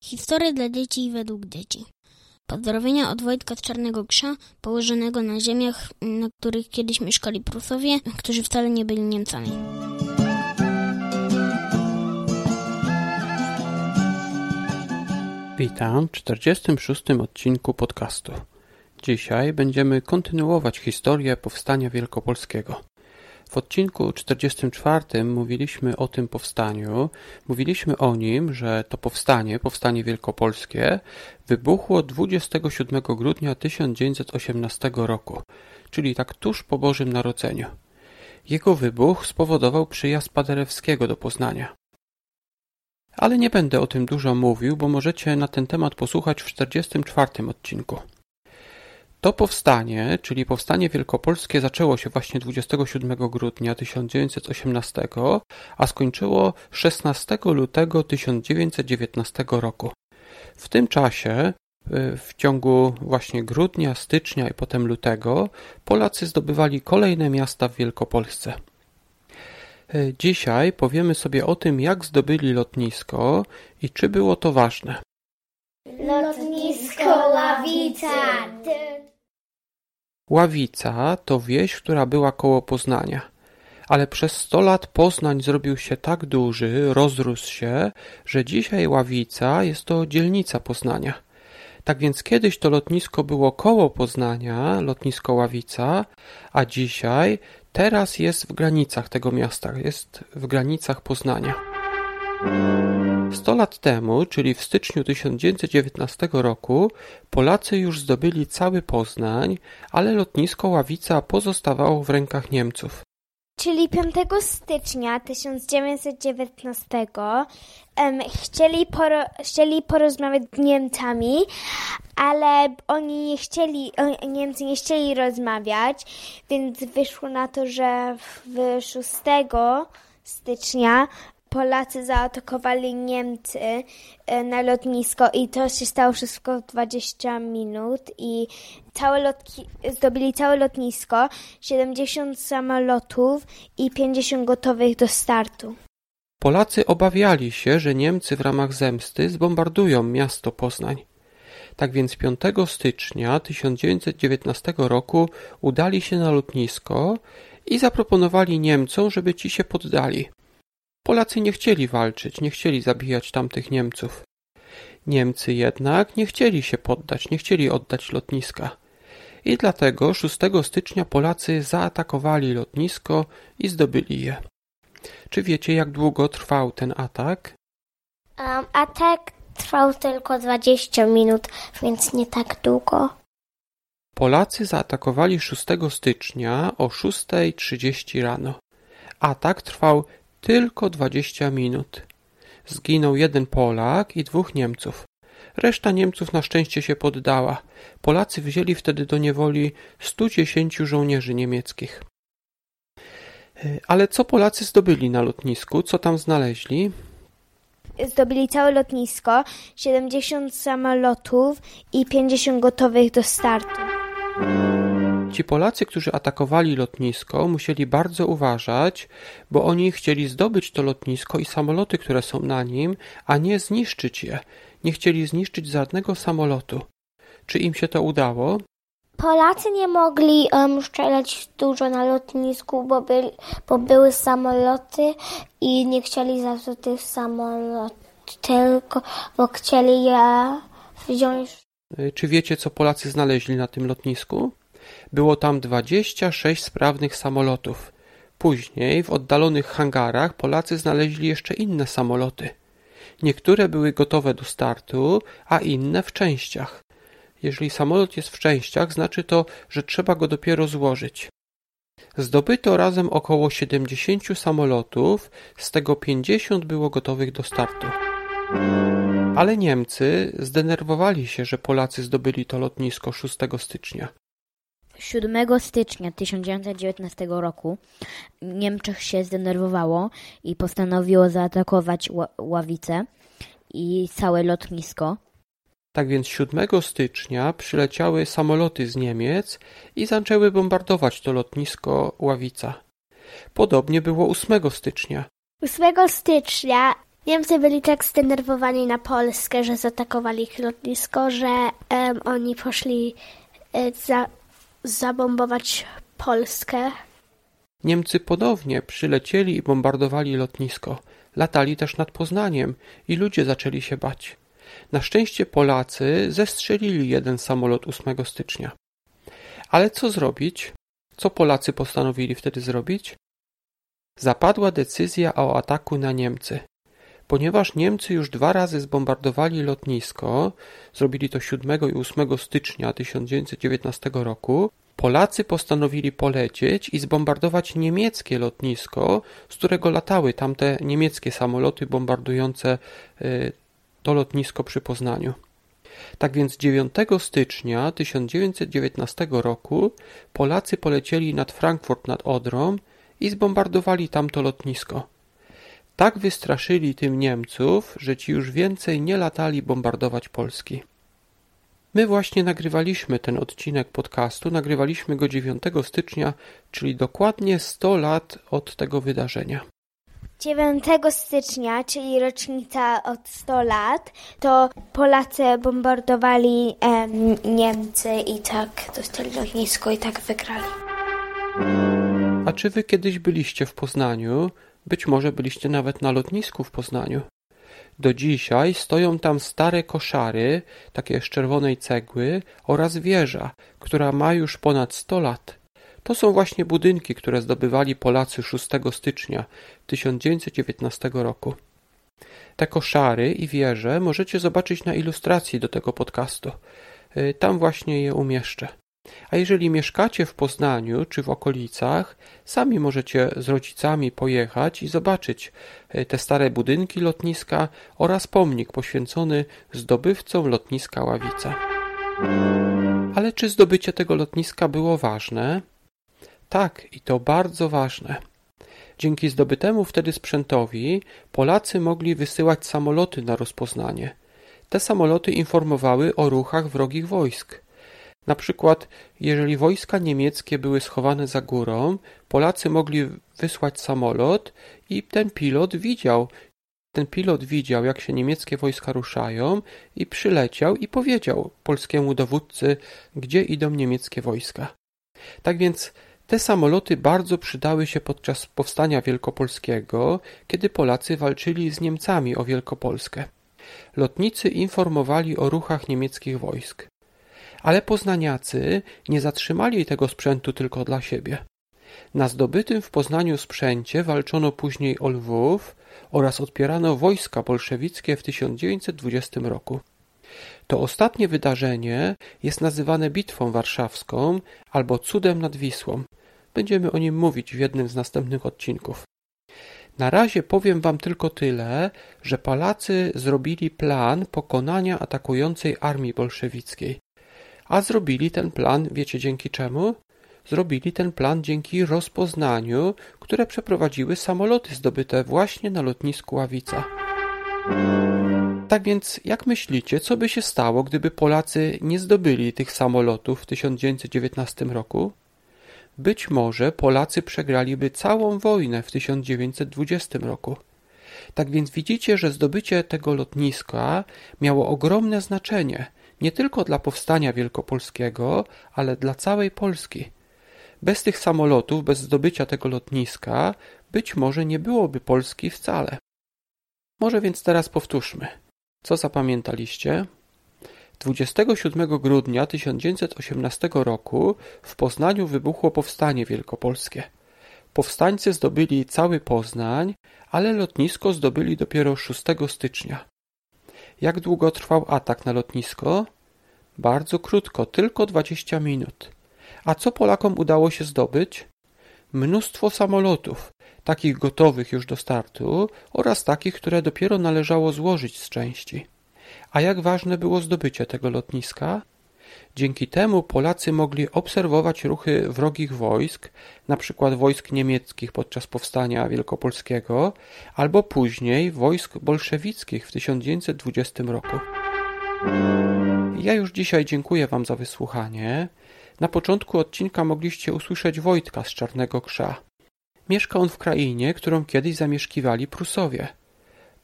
Historie dla dzieci i według dzieci. Pozdrowienia od Wojtka z Czarnego Krza, położonego na ziemiach, na których kiedyś mieszkali Prusowie, którzy wcale nie byli Niemcami. Witam w 46. odcinku podcastu. Dzisiaj będziemy kontynuować historię powstania wielkopolskiego. W odcinku 44 mówiliśmy o tym powstaniu. Mówiliśmy o nim, że to powstanie, powstanie wielkopolskie, wybuchło 27 grudnia 1918 roku, czyli tak tuż po Bożym Narodzeniu. Jego wybuch spowodował przyjazd Paderewskiego do Poznania. Ale nie będę o tym dużo mówił, bo możecie na ten temat posłuchać w 44 odcinku. To powstanie, czyli powstanie wielkopolskie zaczęło się właśnie 27 grudnia 1918, a skończyło 16 lutego 1919 roku. W tym czasie, y, w ciągu właśnie grudnia, stycznia i potem lutego, Polacy zdobywali kolejne miasta w Wielkopolsce. Y, dzisiaj powiemy sobie o tym, jak zdobyli lotnisko i czy było to ważne. Lotnisko Ławica. Ławica to wieś, która była koło Poznania. Ale przez sto lat Poznań zrobił się tak duży, rozrósł się, że dzisiaj Ławica jest to dzielnica Poznania. Tak więc kiedyś to lotnisko było koło Poznania, lotnisko Ławica, a dzisiaj, teraz jest w granicach tego miasta, jest w granicach Poznania. Sto lat temu, czyli w styczniu 1919 roku, Polacy już zdobyli cały Poznań, ale lotnisko Ławica pozostawało w rękach Niemców. Czyli 5 stycznia 1919 um, chcieli, poro, chcieli porozmawiać z Niemcami, ale oni nie chcieli, Niemcy nie chcieli rozmawiać, więc wyszło na to, że w 6 stycznia Polacy zaatakowali Niemcy e, na lotnisko i to się stało wszystko w 20 minut i całe lotki, zdobyli całe lotnisko, 70 samolotów i 50 gotowych do startu. Polacy obawiali się, że Niemcy w ramach zemsty zbombardują miasto Poznań. Tak więc 5 stycznia 1919 roku udali się na lotnisko i zaproponowali Niemcom, żeby ci się poddali. Polacy nie chcieli walczyć, nie chcieli zabijać tamtych Niemców. Niemcy jednak nie chcieli się poddać, nie chcieli oddać lotniska. I dlatego 6 stycznia Polacy zaatakowali lotnisko i zdobyli je. Czy wiecie, jak długo trwał ten atak? Um, atak trwał tylko 20 minut, więc nie tak długo. Polacy zaatakowali 6 stycznia o 6.30 rano. Atak trwał tylko dwadzieścia minut. Zginął jeden Polak i dwóch Niemców. Reszta Niemców na szczęście się poddała. Polacy wzięli wtedy do niewoli 110 żołnierzy niemieckich. Ale co Polacy zdobyli na lotnisku? Co tam znaleźli? Zdobyli całe lotnisko, 70 samolotów i 50 gotowych do startu. Ci Polacy, którzy atakowali lotnisko, musieli bardzo uważać, bo oni chcieli zdobyć to lotnisko i samoloty, które są na nim, a nie zniszczyć je. Nie chcieli zniszczyć żadnego samolotu. Czy im się to udało? Polacy nie mogli um, strzelać dużo na lotnisku, bo, bo były samoloty i nie chcieli za to tych samolotów, tylko bo chcieli je wziąć. Czy wiecie, co Polacy znaleźli na tym lotnisku? Było tam dwadzieścia sześć sprawnych samolotów. Później w oddalonych hangarach Polacy znaleźli jeszcze inne samoloty. Niektóre były gotowe do startu, a inne w częściach. Jeżeli samolot jest w częściach, znaczy to, że trzeba go dopiero złożyć. Zdobyto razem około 70 samolotów, z tego 50 było gotowych do startu. Ale Niemcy zdenerwowali się, że Polacy zdobyli to lotnisko 6 stycznia. 7 stycznia 1919 roku Niemczech się zdenerwowało i postanowiło zaatakować Ławicę i całe lotnisko. Tak więc 7 stycznia przyleciały samoloty z Niemiec i zaczęły bombardować to lotnisko Ławica. Podobnie było 8 stycznia. 8 stycznia Niemcy byli tak zdenerwowani na Polskę, że zaatakowali ich lotnisko, że um, oni poszli e, za, zabombować Polskę. Niemcy ponownie przylecieli i bombardowali lotnisko. Latali też nad Poznaniem i ludzie zaczęli się bać. Na szczęście Polacy zestrzelili jeden samolot 8 stycznia. Ale co zrobić? Co Polacy postanowili wtedy zrobić? Zapadła decyzja o ataku na Niemcy. Ponieważ Niemcy już dwa razy zbombardowali lotnisko, zrobili to 7 i 8 stycznia 1919 roku, Polacy postanowili polecieć i zbombardować niemieckie lotnisko, z którego latały tamte niemieckie samoloty bombardujące y, to lotnisko przy Poznaniu. Tak więc 9 stycznia 1919 roku Polacy polecieli nad Frankfurt nad Odrą i zbombardowali tamto lotnisko. Tak wystraszyli tym Niemców, że ci już więcej nie latali bombardować Polski. My właśnie nagrywaliśmy ten odcinek podcastu, nagrywaliśmy go 9 stycznia, czyli dokładnie 100 lat od tego wydarzenia. 9 stycznia, czyli rocznica od 100 lat, to Polacy bombardowali em, Niemcy i tak dostali lotnisko i tak wygrali. A czy wy kiedyś byliście w Poznaniu? Być może byliście nawet na lotnisku w Poznaniu. Do dzisiaj stoją tam stare koszary, takie z czerwonej cegły, oraz wieża, która ma już ponad 100 lat. To są właśnie budynki, które zdobywali Polacy 6 stycznia 1919 roku. Te koszary i wieże możecie zobaczyć na ilustracji do tego podcastu. Y, tam właśnie je umieszczę. A jeżeli mieszkacie w Poznaniu czy w okolicach, sami możecie z rodzicami pojechać i zobaczyć e, te stare budynki lotniska oraz pomnik poświęcony zdobywcom lotniska Ławica. Ale czy zdobycie tego lotniska było ważne? Tak, i to bardzo ważne. Dzięki zdobytemu wtedy sprzętowi Polacy mogli wysyłać samoloty na rozpoznanie. Te samoloty informowały o ruchach wrogich wojsk. Na przykład, jeżeli wojska niemieckie były schowane za górą, Polacy mogli wysłać samolot i ten pilot widział, ten pilot widział, jak się niemieckie wojska ruszają i przyleciał i powiedział polskiemu dowódcy, gdzie idą niemieckie wojska. Tak więc te samoloty bardzo przydały się podczas powstania wielkopolskiego, kiedy Polacy walczyli z Niemcami o Wielkopolskę. Lotnicy informowali o ruchach niemieckich wojsk. Ale poznaniacy nie zatrzymali tego sprzętu tylko dla siebie. Na zdobytym w Poznaniu sprzęcie walczono później o Lwów oraz odpierano wojska bolszewickie w 1920 roku. To ostatnie wydarzenie jest nazywane Bitwą Warszawską albo Cudem nad Wisłą. Będziemy o nim mówić w jednym z następnych odcinków. Na razie powiem wam tylko tyle, że Polacy zrobili plan pokonania atakującej armii bolszewickiej. A zrobili ten plan, wiecie dzięki czemu? Zrobili ten plan dzięki rozpoznaniu, które przeprowadziły samoloty zdobyte właśnie na lotnisku Ławica. Tak więc, jak myślicie, co by się stało, gdyby Polacy nie zdobyli tych samolotów w 1919 roku? Być może Polacy przegraliby całą wojnę w 1920 roku. Tak więc widzicie, że zdobycie tego lotniska miało ogromne znaczenie nie tylko dla powstania wielkopolskiego, ale dla całej Polski. Bez tych samolotów, bez zdobycia tego lotniska, być może nie byłoby Polski wcale. Może więc teraz powtórzmy. Co zapamiętaliście? 27 grudnia 1918 roku w Poznaniu wybuchło powstanie wielkopolskie. Powstańcy zdobyli cały Poznań, ale lotnisko zdobyli dopiero 6 stycznia. Jak długo trwał atak na lotnisko? Bardzo krótko, tylko 20 minut. A co Polakom udało się zdobyć? Mnóstwo samolotów, takich gotowych już do startu oraz takich, które dopiero należało złożyć z części. A jak ważne było zdobycie tego lotniska? Dzięki temu Polacy mogli obserwować ruchy wrogich wojsk, przykład wojsk niemieckich podczas powstania wielkopolskiego, albo później wojsk bolszewickich w 1920 roku. Ja już dzisiaj dziękuję Wam za wysłuchanie. Na początku odcinka mogliście usłyszeć Wojtka z Czarnego Krza. Mieszka on w krainie, którą kiedyś zamieszkiwali Prusowie.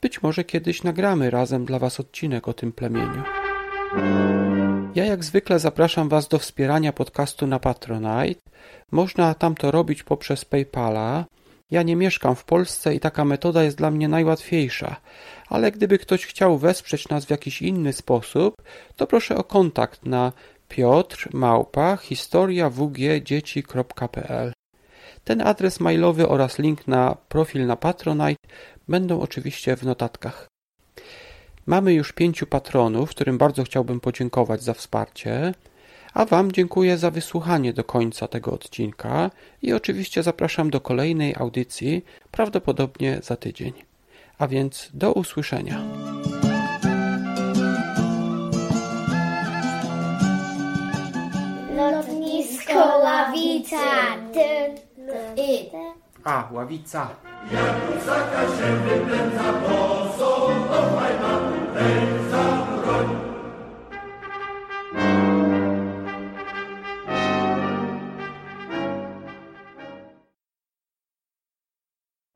być może kiedyś nagramy razem dla Was odcinek o tym plemieniu. Ja jak zwykle zapraszam Was do wspierania podcastu na Patronite. Można tam to robić poprzez PayPala. Ja nie mieszkam w Polsce i taka metoda jest dla mnie najłatwiejsza, ale gdyby ktoś chciał wesprzeć nas w jakiś inny sposób, to proszę o kontakt na piotr małpa historiawgdzieci.pl Ten adres mailowy oraz link na profil na Patronite będą oczywiście w notatkach. Mamy już pięciu patronów, którym bardzo chciałbym podziękować za wsparcie, a Wam dziękuję za wysłuchanie do końca tego odcinka i oczywiście zapraszam do kolejnej audycji, prawdopodobnie za tydzień. A więc do usłyszenia. Lotnisko Ławica. A, ławica. Jak się wypędza, bo są to fajna pędza.